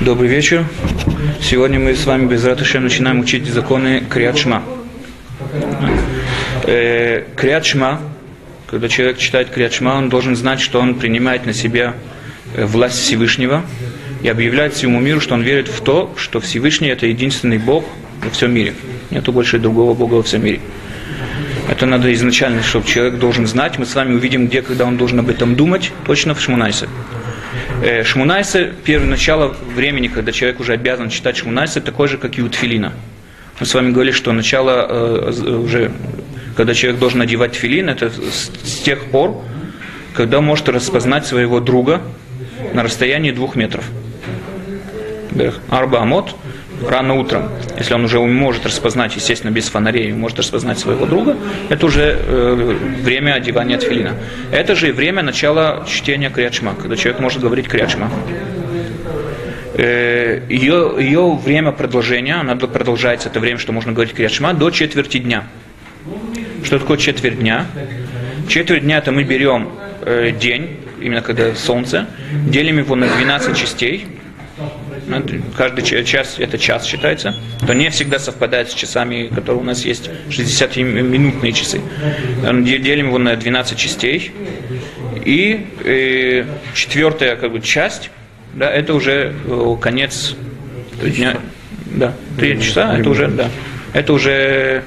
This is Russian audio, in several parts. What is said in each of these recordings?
Добрый вечер. Сегодня мы с вами без ратышем начинаем учить законы Криат Шма. Э, Криат Шма, когда человек читает Криат Шма, он должен знать, что он принимает на себя э, власть Всевышнего и объявляет всему миру, что он верит в то, что Всевышний это единственный Бог во всем мире. Нету больше другого Бога во всем мире. Это надо изначально, чтобы человек должен знать. Мы с вами увидим, где, когда он должен об этом думать, точно в Шмунайсе. Э, Шмунайса, первое начало времени, когда человек уже обязан читать Шмунайса, такое же, как и у Тфилина. Мы с вами говорили, что начало э, уже, когда человек должен одевать тфилин, это с, с тех пор, когда может распознать своего друга на расстоянии двух метров. Арба Амот, рано утром, если он уже может распознать, естественно, без фонарей, может распознать своего друга, это уже э, время одевания тфилина. Это же время начала чтения крячма, когда человек может говорить крячма. Э, ее, ее время продолжения, она продолжается, это время, что можно говорить крячма, до четверти дня. Что такое четверть дня? Четверть дня это мы берем э, день, именно когда солнце, делим его на 12 частей, каждый час это час считается, то не всегда совпадает с часами, которые у нас есть, 60-минутные часы. Делим его на 12 частей. И э, четвертая как бы, часть, да, это уже э, конец дня. Да, три часа, это уже, да, это уже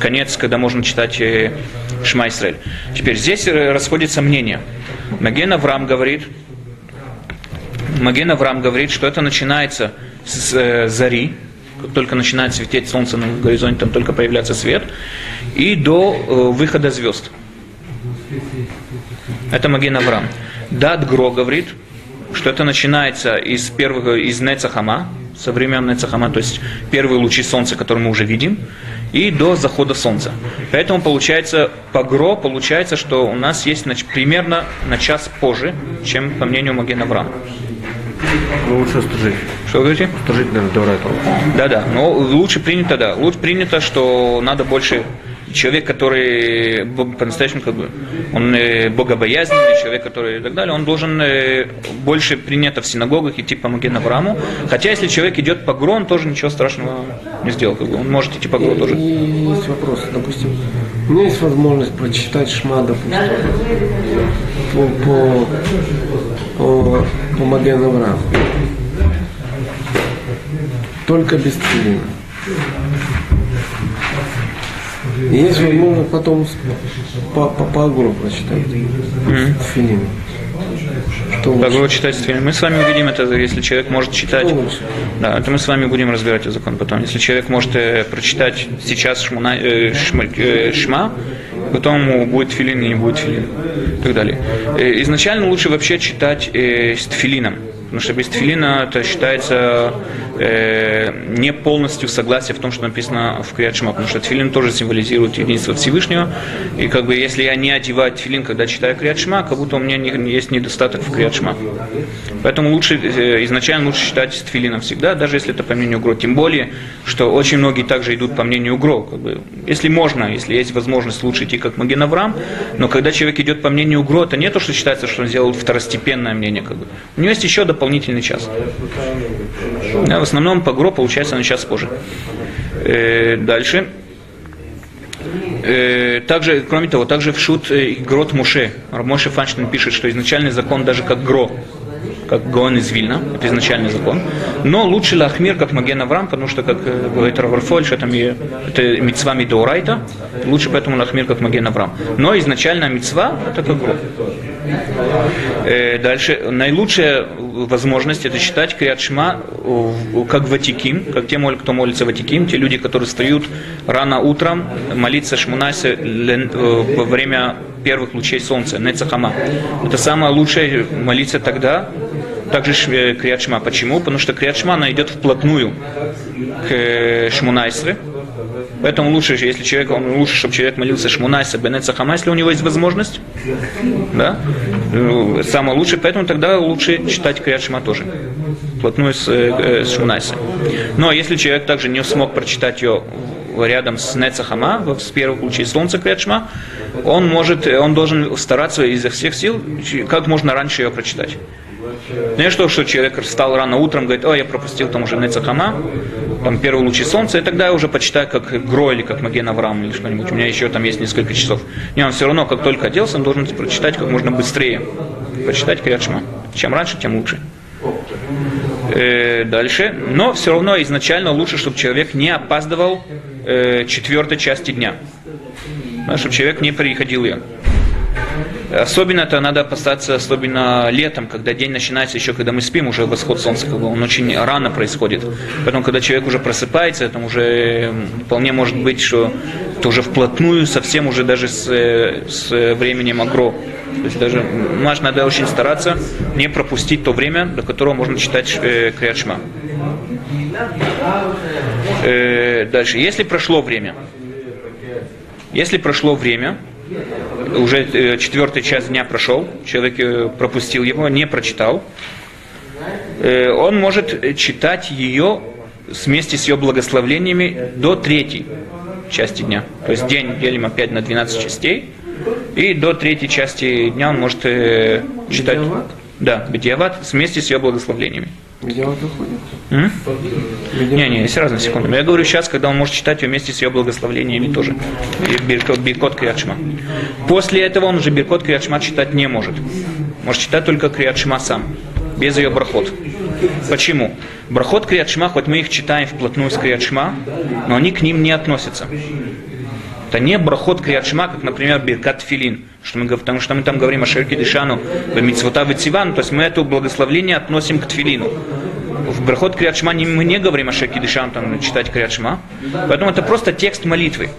конец, когда можно читать э, Шма Исраэль. Теперь здесь э, расходится мнение. Маген Авраам говорит, Маген Авраам говорит, что это начинается с э, зари, как только начинает светить солнце на горизонте, там только появляется свет, и до э, выхода звезд. Это Маген Авраам. Дат Гро говорит, что это начинается из первого, из Нецахама, со времен Нецахама, то есть первые лучи солнца, которые мы уже видим, и до захода солнца. Поэтому получается, по ГРО получается, что у нас есть значит, примерно на час позже, чем по мнению Маген Авраама. Ну, лучше стужить. Что вы говорите? Стужить, наверное, до этого. Да-да, но лучше принято, да. Лучше принято, что надо больше человек, который по-настоящему как бы, он э, богобоязненный, человек, который и так далее, он должен э, больше принято в синагогах идти по Маген Аврааму. Хотя, если человек идет по Гро, он тоже ничего страшного не сделал. Как бы. Он может идти по Гро тоже. Есть вопрос, допустим, у меня есть возможность прочитать Шма, допустим, по, по, по, по Маген Аврааму. Только без тфилина. И есть возможность потом по, по, по прочитать. Mm-hmm. Филин. По Агуру читать филин. Мы с вами увидим это, если человек может читать. Да, это мы с вами будем разбирать этот закон потом. Если человек может э, прочитать сейчас шмуна, э, шма, э, шма, потом будет филин и не будет филин. И так далее. Э, изначально лучше вообще читать э, с тфилином. Потому что без тфилина это считается э, не полностью согласие в том, что написано в Криадшма, потому что тфилин тоже символизирует единство Всевышнего. И как бы если я не одеваю тфилин, когда читаю Криадшма, как будто у меня не, есть недостаток в Криадшма. Поэтому лучше, э, изначально лучше читать с тфилином всегда, даже если это по мнению ГРО. Тем более, что очень многие также идут по мнению ГРО. Как бы, если можно, если есть возможность, лучше идти как Маген Авраам, но когда человек идет по мнению ГРО, это не то, что считается, что он сделал второстепенное мнение. Как бы. У него есть еще дополнительный час. Да, в основном по ГРО получается на час позже. Э, дальше. Э, также, кроме того, также в шут э, Грот Муше, Моше Фанштейн пишет, что изначальный закон даже как ГРО, как Гоан из Вильна, это изначальный закон. Но лучше Лахмир, как Маген Авраам, потому что, как э, говорит Раварфоль, что там это митцва Мидоурайта, лучше поэтому Лахмир, как Маген Авраам. Но изначально митцва, это как Гро. Э, дальше, наилучшая возможность это читать Криадшма как Ватиким, как те, кто молится Ватиким, те люди, которые встают рано утром, молиться Шмунасе э, во время первых лучей солнца, Нецахама. Это самое лучшее молиться тогда, также э, Криадшма. Почему? Потому что Криадшма, она идет вплотную к э, Шмунайсре. Поэтому лучше, если человек, он лучше, чтобы человек молился Шмунайса, Бенеца Хама, если у него есть возможность. Да? Э, самое лучшее, поэтому тогда лучше читать Криадшма тоже. Вплотную с, с Шмунайсой. Но если человек также не смог прочитать ее рядом с Нецахама, с первых лучей солнца Криадшма, он может, он должен стараться изо всех сил, как можно раньше ее прочитать. Не что, что человек встал рано утром, говорит, о, я пропустил там уже Нецахана, там первые лучи солнца, и тогда я уже почитаю как Гро или как Маген Авраам или что-нибудь. У меня еще там есть несколько часов. Не, он все равно, как только оделся, он должен прочитать как можно быстрее. Прочитать Криадшма. Чем раньше, тем лучше. Э, дальше. Но все равно изначально лучше, чтобы человек не опаздывал э, четвертой части дня. Чтобы человек не приходил ее. Особенно это надо опасаться, особенно летом, когда день начинается еще, когда мы спим, уже восход солнца, как бы он очень рано происходит. Поэтому, когда человек уже просыпается, это уже вполне может быть, что это уже вплотную, совсем уже даже с, с временем агро. То есть даже маш, надо очень стараться не пропустить то время, до которого можно читать э, Криадшма. Э, дальше. Если прошло время, если прошло время, уже э, четвертый час дня прошел, человек э, пропустил его, не прочитал, э, он может читать ее вместе с ее благословлениями до третьей части дня. То есть день делим опять на 12 частей, и до третьей части дня он может читать... Да, Бедиават вместе с ее благословлениями. Он выходит? Не, не, есть разные секунды. Я говорю сейчас, когда он может читать ее вместе с ее благословениями тоже. И Биркот, Биркот Криадшма. После этого он уже Биркот Криадшма читать не может. Может читать только Криадшма сам, без ее брахот. Почему? Брахот Криадшма, хоть мы их читаем вплотную с Криадшма, но они к ним не относятся. Это не брахот криадшма, как, например, биркат филин, что мы, потому что мы там говорим о шерке дышану, митцвота витсиван, то есть мы это благословление относим к тфилину. В брахот криадшма мы не говорим о шерке дышану, там читать криадшма, поэтому это просто текст молитвы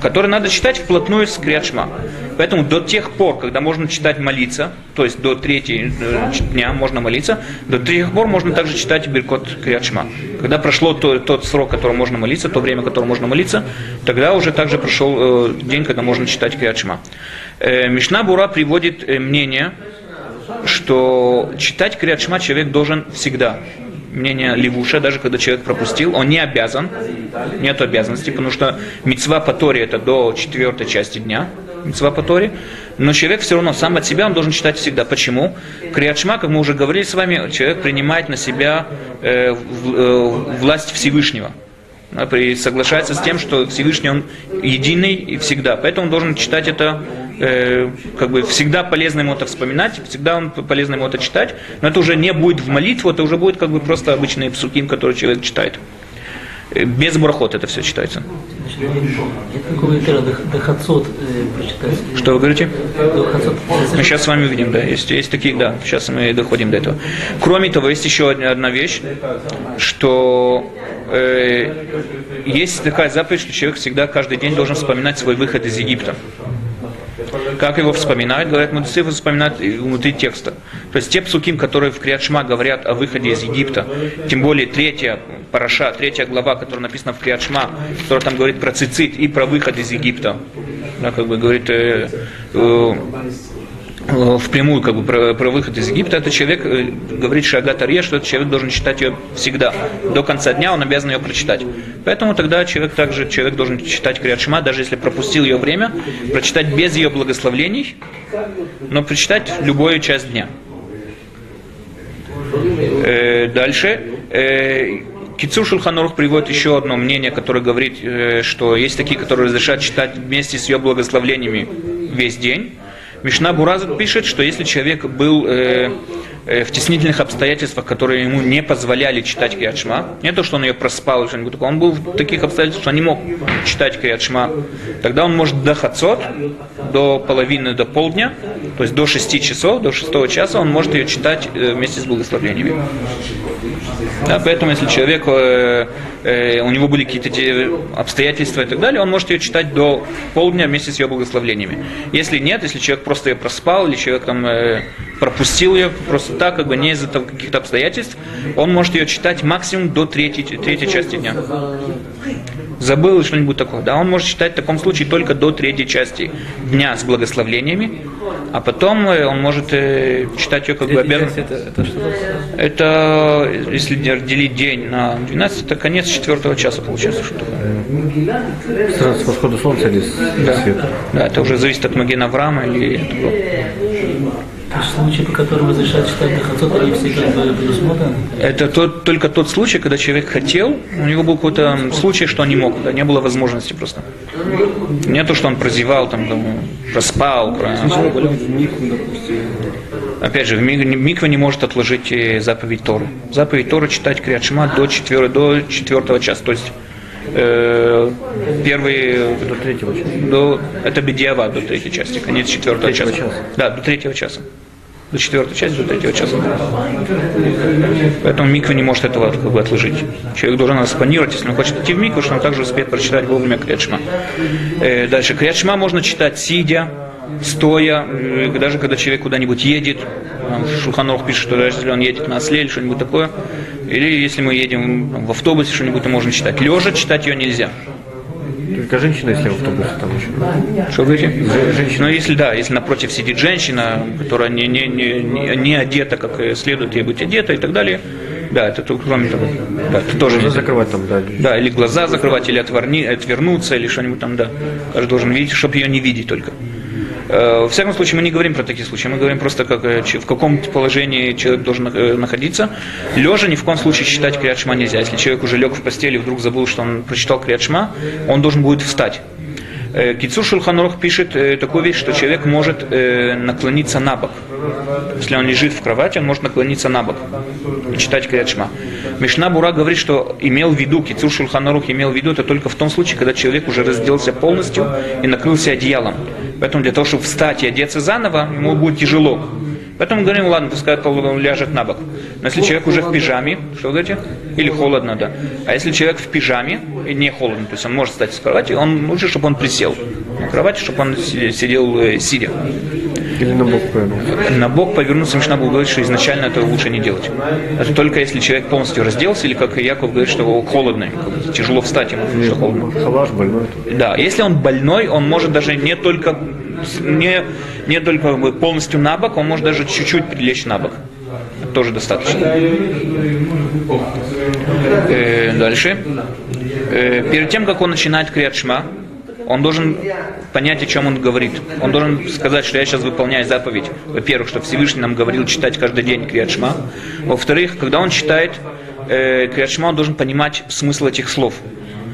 который надо читать вплотную с Криадшма. Поэтому до тех пор, когда можно читать молиться, то есть до третьего дня можно молиться, до тех пор можно также читать Биркот Криадшма. Когда прошло то, тот срок, который можно молиться, то время, которое можно молиться, тогда уже также прошел э, день, когда можно читать Криадшма. Э, Мишна Бура приводит э, мнение, что читать Криадшма человек должен всегда мнение Левуша, даже когда человек пропустил, он не обязан, нет обязанности, потому что мецва по Торе это до четвертой части дня, мецва по Торе, но человек все равно сам от себя он должен читать всегда. Почему? Криадшма, как мы уже говорили с вами, человек принимает на себя э, в, э, власть Всевышнего. И соглашается с тем, что Всевышний он единый и всегда. Поэтому он должен читать это э, как бы всегда полезно ему это вспоминать, всегда он полезно ему это читать, но это уже не будет в молитву, это уже будет как бы просто обычный псуким, который человек читает. Э, Без брахот это все читается. Прочитать. Что вы говорите? Мы сейчас с вами увидим, да, есть, есть такие, да, сейчас мы доходим до этого. Кроме того, есть еще одна, одна вещь, что э, есть такая заповедь, что человек всегда каждый день должен вспоминать свой выход из Египта. Как его вспоминают, говорят, мудрецы его вспоминают внутри текста. То есть те псуким, которые в Криадшма говорят о выходе из Египта, тем более третья параша, третья глава, которая написана в Криадшма, которая там говорит про цицит и про выход из Египта, да, как бы говорит э, э, впрямую как бы про, про выход из Египта, это человек э, говорит Шагат Арье, что этот человек должен читать ее всегда. До конца дня он обязан ее прочитать. Поэтому тогда человек также человек должен читать Криадшма, даже если пропустил ее время, прочитать без ее благословлений, но прочитать любую часть дня. Э, дальше. Э, Кицур Шульханорух приводит еще одно мнение, которое говорит, э, что есть такие, которые разрешают читать вместе с ее благословлениями весь день. Мишна Бураза пишет, что если человек был э, в теснительных обстоятельствах, которые ему не позволяли читать Криадшма, не то, что он ее проспал или что-нибудь такое, он был в таких обстоятельствах, что не мог читать Криадшма, тогда он может до хацот, до половины, до полдня, то есть до 6 часов, до 6 часа, он может ее читать э, вместе с благословениями. Да, поэтому, если человек, э, э, у него были какие-то те обстоятельства и так далее, он может ее читать до полдня вместе с ее благословениями. Если нет, если человек просто ее проспал, или человек там э, пропустил ее просто так, как бы не из-за каких-то обстоятельств, он может ее читать максимум до третьей, третьей части дня. Забыл что-нибудь такое. Да, он может читать в таком случае только до третьей части дня с благословениями, а потом э, он может э, читать ее как бы обязан. Это, это что Это, если делить день на 12, это конец четвертого часа получается. Что такое. Сразу с восхода солнца или с Да. света? да, это уже зависит от Магена Авраама или от случаи, по которым разрешают читать Дахацот, они все как бы предусмотрены? Это тот, только тот случай, когда человек хотел, у него был какой-то случай, что он не мог, да, не было возможности просто. Не то, что он прозевал, там, там, проспал, про-. Опять же, Миква не может отложить э, заповедь Торы. Заповедь Торы читать Криадшма до, четвер... до четвертого часа. То есть э, первый... До третьего часа. До... Это бедиава до третьей части, конец четвертого часа. Да, до третьего часа. До четвертой части, до третьего часа. Поэтому Миква не может этого как бы, отложить. Человек должен нас планировать, если он хочет идти в Микву, что он также успеет прочитать вовремя Криадшма. Э, дальше. Криадшма можно читать сидя, стоя, даже когда человек куда-нибудь едет, там, Шулханов пишет, что даже если он едет на осле или что-нибудь такое, или если мы едем в автобусе, что-нибудь, то можно читать. Лежа читать ее нельзя. Только женщина, если в автобусе там еще. Что говорите? Ну, если да, если напротив сидит женщина, которая не, не, не, не, одета, как следует ей быть одета и так далее, да, это то- кроме того, да, это тоже нельзя. закрывать там, да. Да, или глаза закрывать, или отверни, отвернуться, или что-нибудь там, да. Каждый должен видеть, чтобы ее не видеть только. Э, Во всяком случае, мы не говорим про такие случаи, мы говорим просто, как, э, в каком положении человек должен э, находиться. Лежа ни в коем случае считать криадшма нельзя. Если человек уже лег в постели и вдруг забыл, что он прочитал криадшма, он должен будет встать. Кицур Шульханорух пишет такую вещь, что человек может наклониться на бок. Если он лежит в кровати, он может наклониться на бок и читать Криадшма. Мишна Бура говорит, что имел в виду, Кицур Шульханорух имел в виду, это только в том случае, когда человек уже разделся полностью и накрылся одеялом. Поэтому для того, чтобы встать и одеться заново, ему будет тяжело. Поэтому мы говорим, ладно, пускай он ляжет на бок. Но если человек уже в пижаме, что вы говорите? Или холодно, да. А если человек в пижаме, и не холодно, то есть он может встать с кровати, он лучше, чтобы он присел на кровати, чтобы он си- сидел э, сидя. Или на бок повернулся. На бок повернуться Мишна будет говорить, что изначально это лучше не делать. Это только если человек полностью разделся, или как Яков говорит, что холодно, как бы тяжело встать ему, потому что холодно. Халаш больной. Да, если он больной, он может даже не только, не, не только полностью на бок, он может даже чуть-чуть прилечь на бок. Это тоже достаточно. Э, дальше. Э, перед тем, как он начинает криадшма, он должен понять, о чем он говорит. Он должен сказать, что я сейчас выполняю заповедь. Во-первых, что Всевышний нам говорил читать каждый день криадшма. Во-вторых, когда он читает э, криадшма, он должен понимать смысл этих слов.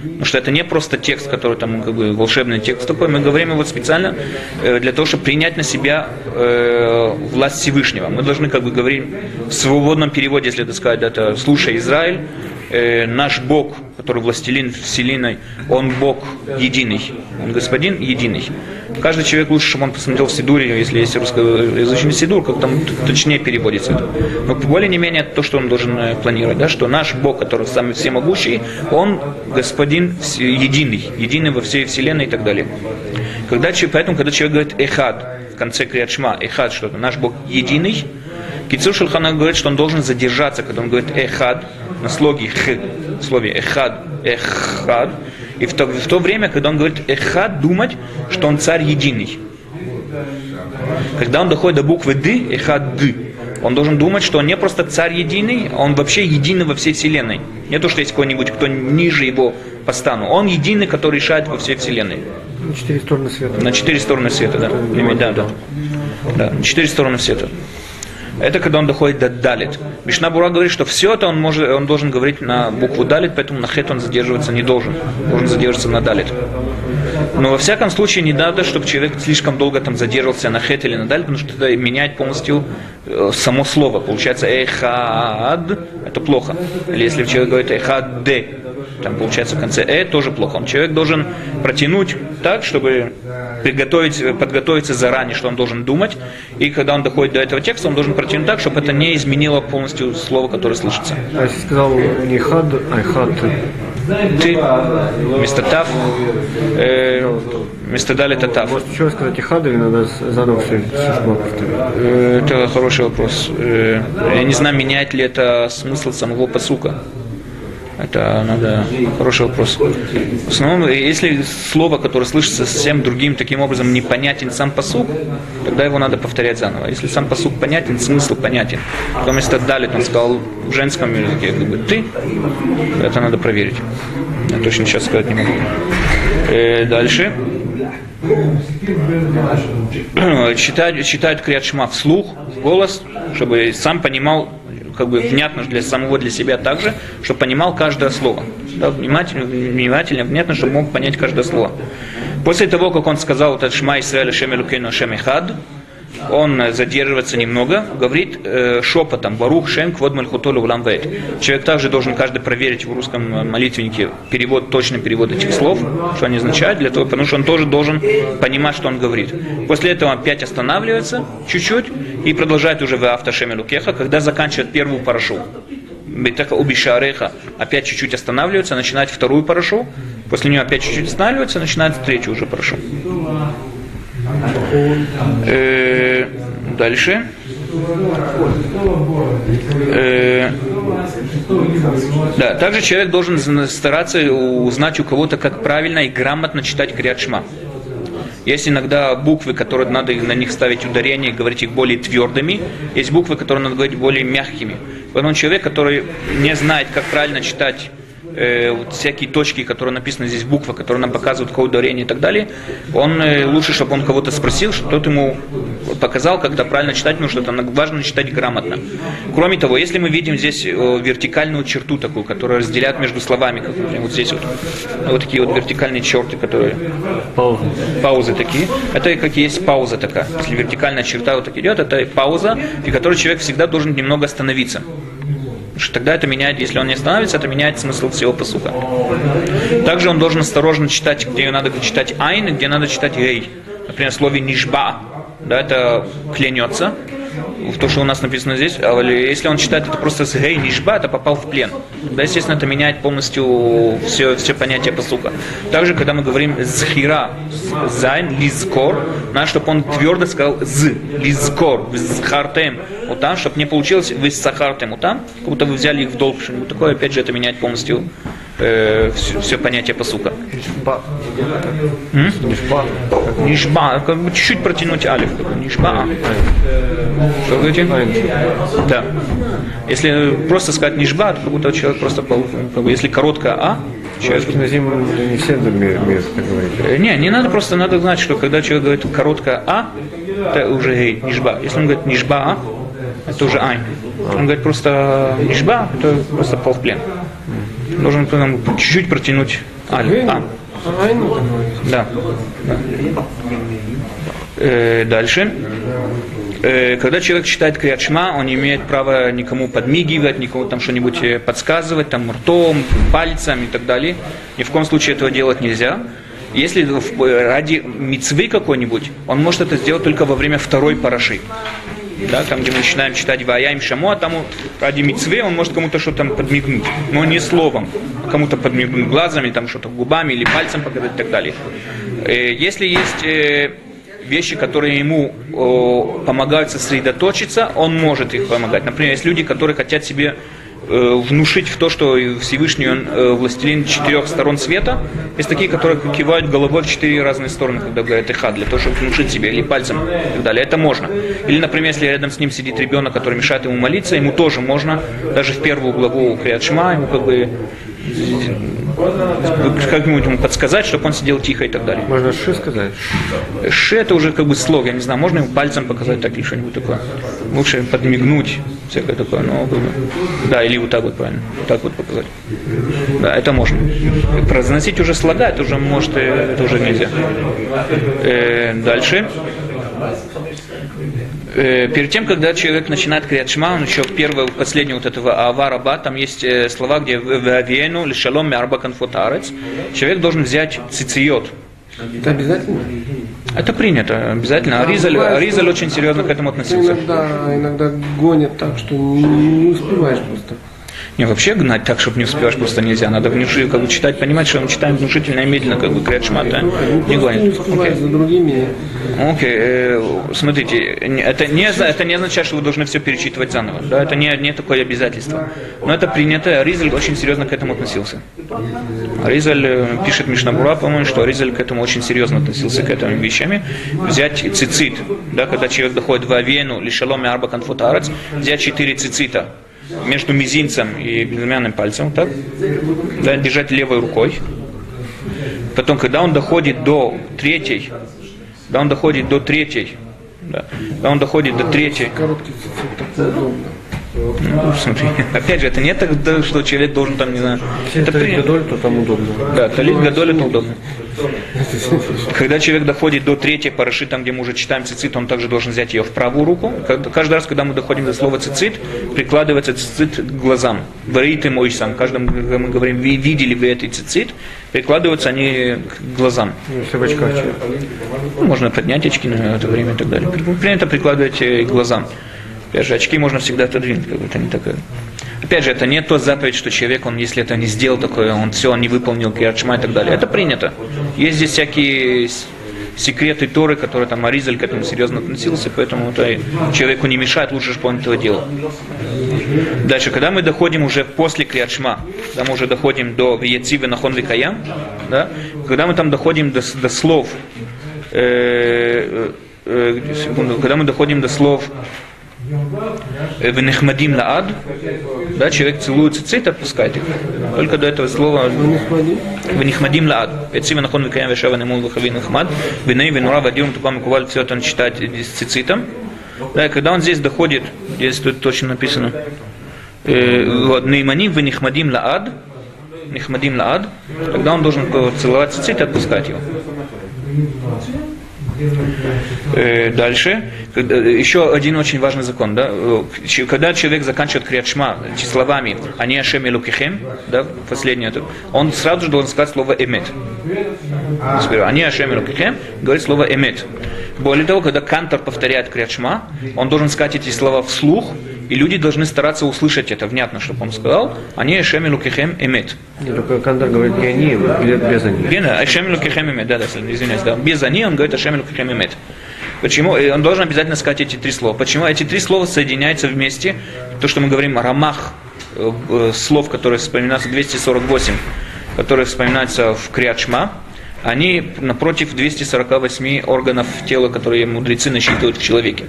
Потому что это не просто текст, который там как бы волшебный текст такой. Мы говорим его специально э, для того, чтобы принять на себя э, власть Всевышнего. Мы должны как бы говорить в свободном переводе, если это сказать, это «Слушай, Израиль, э, наш Бог, который властелин вселенной, Он Бог единый, Он Господин единый». Каждый человек лучше, чтобы он посмотрел в Сидуре, если есть русскоязычный Сидур, как там точнее переводится это. Но более не менее то, что он должен э, планировать, да, что наш Бог, который самый всемогущий, Он Господин единый, единый во всей вселенной и так далее. Когда, поэтому, когда человек говорит «эхад» в конце криадшма, «эхад» что-то, наш Бог единый, Кицур Шульхана говорит, что он должен задержаться, когда он говорит «эхад», на слоге «х», в слове «эхад», «эхад», и в то, в то время, когда он говорит «эхад», думать, что он царь единый. Когда он доходит до буквы «д», «эхад», «д», он должен думать, что он не просто царь единый, а он вообще единый во всей вселенной. Не то, что есть какой-нибудь, кто ниже его по стану. Он единый, который решает во всей вселенной. Четыре стороны света. На четыре стороны света, да. Да, да. Да, на четыре стороны света. Это когда он доходит до далит. Мишна Бура говорит, что все это он, может, он должен говорить на букву далит, поэтому на хет он задерживаться не должен. Должен задерживаться на далит. Но во всяком случае не надо, чтобы человек слишком долго там задерживался на хет или на далит, потому что это меняет полностью э, само слово. Получается эхад, это плохо. Или если человек говорит эхад де, там получается в конце э тоже плохо. Он человек должен протянуть так, чтобы приготовить, подготовиться заранее, что он должен думать. И когда он доходит до этого текста, он должен протянуть так, чтобы это не изменило полностью слово, которое слышится. А если сказал не хад, а хад, Ты вместо тав, э, вместо дали это тав. может еще сказать хад, или надо заново все? Э, Это хороший вопрос. Э, Я не знаю, меняет ли это смысл самого посука. Это надо хороший вопрос. В основном, если слово, которое слышится совсем другим таким образом, непонятен сам посук, тогда его надо повторять заново. Если сам посук понятен, смысл понятен. Потом вместо далит он сказал в женском языке, как бы ты, это надо проверить. Я точно сейчас сказать не могу. Э, дальше. читают, читают Криат Шма вслух, голос, чтобы сам понимал, как бы внятно для самого для себя также, чтобы понимал каждое слово. Да, внимательно, внимательно, внятно, чтобы мог понять каждое слово. После того, как он сказал этот Шма Исраэля Шем Элукейну Шем Ихад, он задерживается немного, говорит э, шепотом «Барух Шем Квод Мальхутолу Улам Вейт». Человек также должен каждый проверить в русском э, молитвеннике перевод, точный перевод этих слов, что они означают, для того, потому что он тоже должен понимать, что он говорит. После этого опять останавливается чуть-чуть и продолжает уже в автошеме Лукеха, когда заканчивает первую парашу. Бетаха убишареха опять чуть-чуть останавливается, начинает вторую парашу, после нее опять чуть-чуть останавливается, начинает третью уже парашу. Э, дальше. Э, да, также человек должен стараться узнать у кого-то, как правильно и грамотно читать Криат Шма. Есть иногда буквы, которые надо на них ставить ударение, говорить их более твердыми. Есть буквы, которые надо говорить более мягкими. Поэтому человек, который не знает, как правильно читать э, вот всякие точки, которые написаны здесь, буквы, которые нам показывают какое ударение и так далее, он э, лучше, чтобы он кого-то спросил, чтобы тот ему показал, когда правильно читать, потому что это важно читать грамотно. Кроме того, если мы видим здесь э, вертикальную черту такую, которая разделяет между словами, как, например, вот здесь вот, вот такие вот вертикальные черты, которые Пауза. паузы такие. Это как есть пауза такая. Если вертикальная черта вот так идет, это пауза, при которой человек всегда должен немного остановиться. Что тогда это меняет, если он не остановится, это меняет смысл всего посука. Также он должен осторожно читать, где надо читать айн, где надо читать гей. Например, в слове נשבע, да, это клянется, в то, что у нас написано здесь, а если он читает это просто с гей נשבה, это попал в плен. Да, естественно, это меняет полностью все, все понятие посука. Также, когда мы говорим זכירה, зайн, לזכור, надо, чтобы он твердо сказал з, לזכור, זכרתם, вот там, чтобы не получилось ושכרתם, вот там, как будто вы взяли их в долг, что-нибудь такое, опять же, это меняет полностью э, все, все понятие посука. Нишба, как бы чуть-чуть протянуть алиф, нишба. Что вы говорите? Да. Если просто сказать нишба, то как будто человек просто, пол- как бы, если короткое а, человек На зиму не все так говорить. Э, Не, не надо просто, надо знать, что когда человек говорит короткое а, это уже гей, нишба. Если он говорит нишба а, это уже айн. Он говорит просто нишба, это просто пол в плен. Должен потом чуть-чуть протянуть алиф. А. Да. Э, дальше. Э, когда человек читает Криачма, он не имеет права никому подмигивать, никому там что-нибудь э, подсказывать, там ртом, пальцем и так далее. Ни в коем случае этого делать нельзя. Если ради мицвы какой-нибудь, он может это сделать только во время второй параши. Да, там, где мы начинаем читать Ваяем Шамо, там ради мицвы он может кому-то что-то там подмигнуть, но не словом, а кому-то подмигнуть глазами, там что-то губами или пальцем показать и так далее. Э, Если есть э, вещи, которые ему помогают сосредоточиться, он может их помогать. Например, есть люди, которые хотят себе внушить в то, что Всевышний он э, властелин четырех сторон света. Есть такие, которые кивают головой в четыре разные стороны, когда говорят иха, для того, чтобы внушить себе, или пальцем и так далее. Это можно. Или, например, если рядом с ним сидит ребенок, который мешает ему молиться, ему тоже можно, даже в первую главу Криат Шма, ему как бы как-нибудь ему подсказать, чтобы он сидел тихо и так далее. Можно ши сказать? Ш это уже как бы слог, я не знаю, можно ему пальцем показать так или что-нибудь такое. Лучше подмигнуть, всякое такое, но как бы, да, или вот так вот правильно, вот так вот показать. Да, это можно. Произносить уже слога, это уже может, э, это уже нельзя. Э, дальше. Э, перед тем, когда человек начинает криат шма, он еще первое, последнее вот этого авараба, там есть э, слова, где вавиену лишалом мярба конфутарец. Человек должен взять цициот, Это обязательно? Это принято, обязательно. Аризаль, Аризаль очень серьезно к этому относился. Иногда, иногда гонят так, что не, не успеваешь просто. Не, вообще гнать так, чтобы не успеваешь, просто нельзя. Надо внушить, как бы читать, понимать, что мы читаем внушительно и медленно, как бы крят шмата. Не гонит. Окей. Окей, э, смотрите, это не, это не означает, что вы должны все перечитывать заново. Да, это не, не такое обязательство. Но это принято. Ризаль очень серьезно к этому относился. Ризаль э, пишет Мишнабура, по-моему, что Ризаль к этому очень серьезно относился к этим вещами. Взять цицит, да, когда человек доходит в Авену, лишалом и арба конфутарец, взять четыре цицита между мизинцем и безымянным пальцем, так, да, держать левой рукой, потом, когда он доходит до третьей, когда он доходит до третьей, да, он доходит до третьей, Короткий цицит. Ну, смотри, опять же, это не так, что человек должен там, не знаю, Если это принято. гадоль, то там удобно. Да, талит гадоль это удобно. Когда человек доходит до третьей параши, там, где мы уже читаем цицит, он также должен взять ее в правую руку. Каждый раз, когда мы доходим до слова цицит, прикладывается цицит к глазам. Варит и мой сам. Каждый, когда мы говорим, «Ви- видели вы этот цицит, прикладываются они к глазам. Ну, Если в очках. Ну, можно поднять очки на это время и так далее. При- Принято прикладывать э, к глазам. Опять же, очки можно всегда отодвинуть, как бы это не такое. Опять же, это не то заповедь, что человек, он, если это не сделал такое, он все, он не выполнил киарчма и так далее. Это принято. Есть здесь всякие секреты Торы, которые там Аризаль к этому серьезно относился, поэтому это человеку не мешает, лучше же он этого делал. Дальше, когда мы доходим уже после Криачма, когда мы уже доходим до Вияцивы Нахон Викаям, да, когда мы там доходим до, до слов, э, э, э, секунду, когда мы доходим до слов Венехмадим лаад, да, человек целует цицит, отпускает их. Только до этого слова Венехмадим лаад. Яцива нахон викаям вешава немул вахави нахмад. Веней венура вадирум тупа микуваль, все это он читает с цицитом. Да, и когда он здесь доходит, здесь тут точно написано, э, Нейманим венехмадим лаад, Нехмадим лаад, тогда он должен целовать цицит и отпускать его. Э, Дальше. Еще один очень важный закон. Да? Э, Когда человек заканчивает криатшма словами «Они Ашем Элукихем», да, последнее, он сразу же должен сказать слово «эмет». «Они Ашем Элукихем» говорит слово «эмет». Более того, когда кантор повторяет криатшма, он должен сказать эти слова вслух, и люди должны стараться услышать это внятно, чтобы он сказал «Они Ашем Элукихем Эмет». Кандар говорит не они, без, они. Верно, Ашем Элукихем Эмет, да, да, извиняюсь, да. Без они он говорит Ашем Элукихем Эмет. Почему? И Он должен обязательно сказать эти три слова. Почему? Эти три слова соединяются вместе. То, что мы говорим рамах э, э, слов, которые вспоминаются 248, которые вспоминаются в Криачма, они напротив 248 органов тела, которые мудрецы насчитывают в человеке.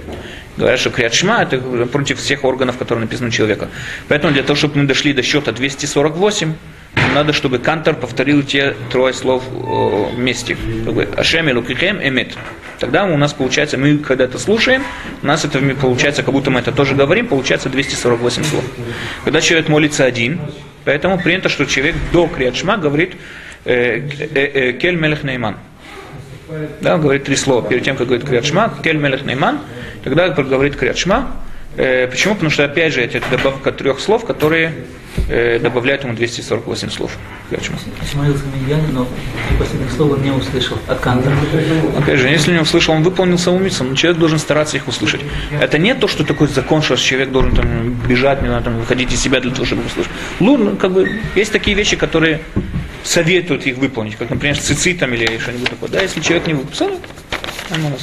Говорят, что Криачма это против всех органов, которые написаны у человека. Поэтому для того, чтобы мы дошли до счета 248, нам надо, чтобы Кантор повторил те трое слов э, вместе. Ашем Элукихем Эмет. Тогда у нас получается, мы когда это слушаем, у нас это получается, как будто мы это тоже говорим, получается 248 слов. Когда человек молится один, поэтому принято, что человек до Криадшма говорит э, э, Кель Мелех Нейман. Да, он говорит три слова. Перед тем, как говорит Криадшма, Кель Мелех Нейман, тогда говорит Криадшма. Э, почему? Потому что, опять же, это добавка трех слов, которые э, добавляют ему 248 слов. Молился Миньян, но последних слов он не услышал от Кантора. Опять же, если не услышал, он выполнил саму миссу, но человек должен стараться их услышать. Это не то, что такой закон, что человек должен там, бежать, не знаю, там, выходить из себя для того, чтобы услышать. Ну, ну, как бы, есть такие вещи, которые советуют их выполнить, как, например, с цицитом или что-нибудь такое. Да, если человек не выполнил, нормально.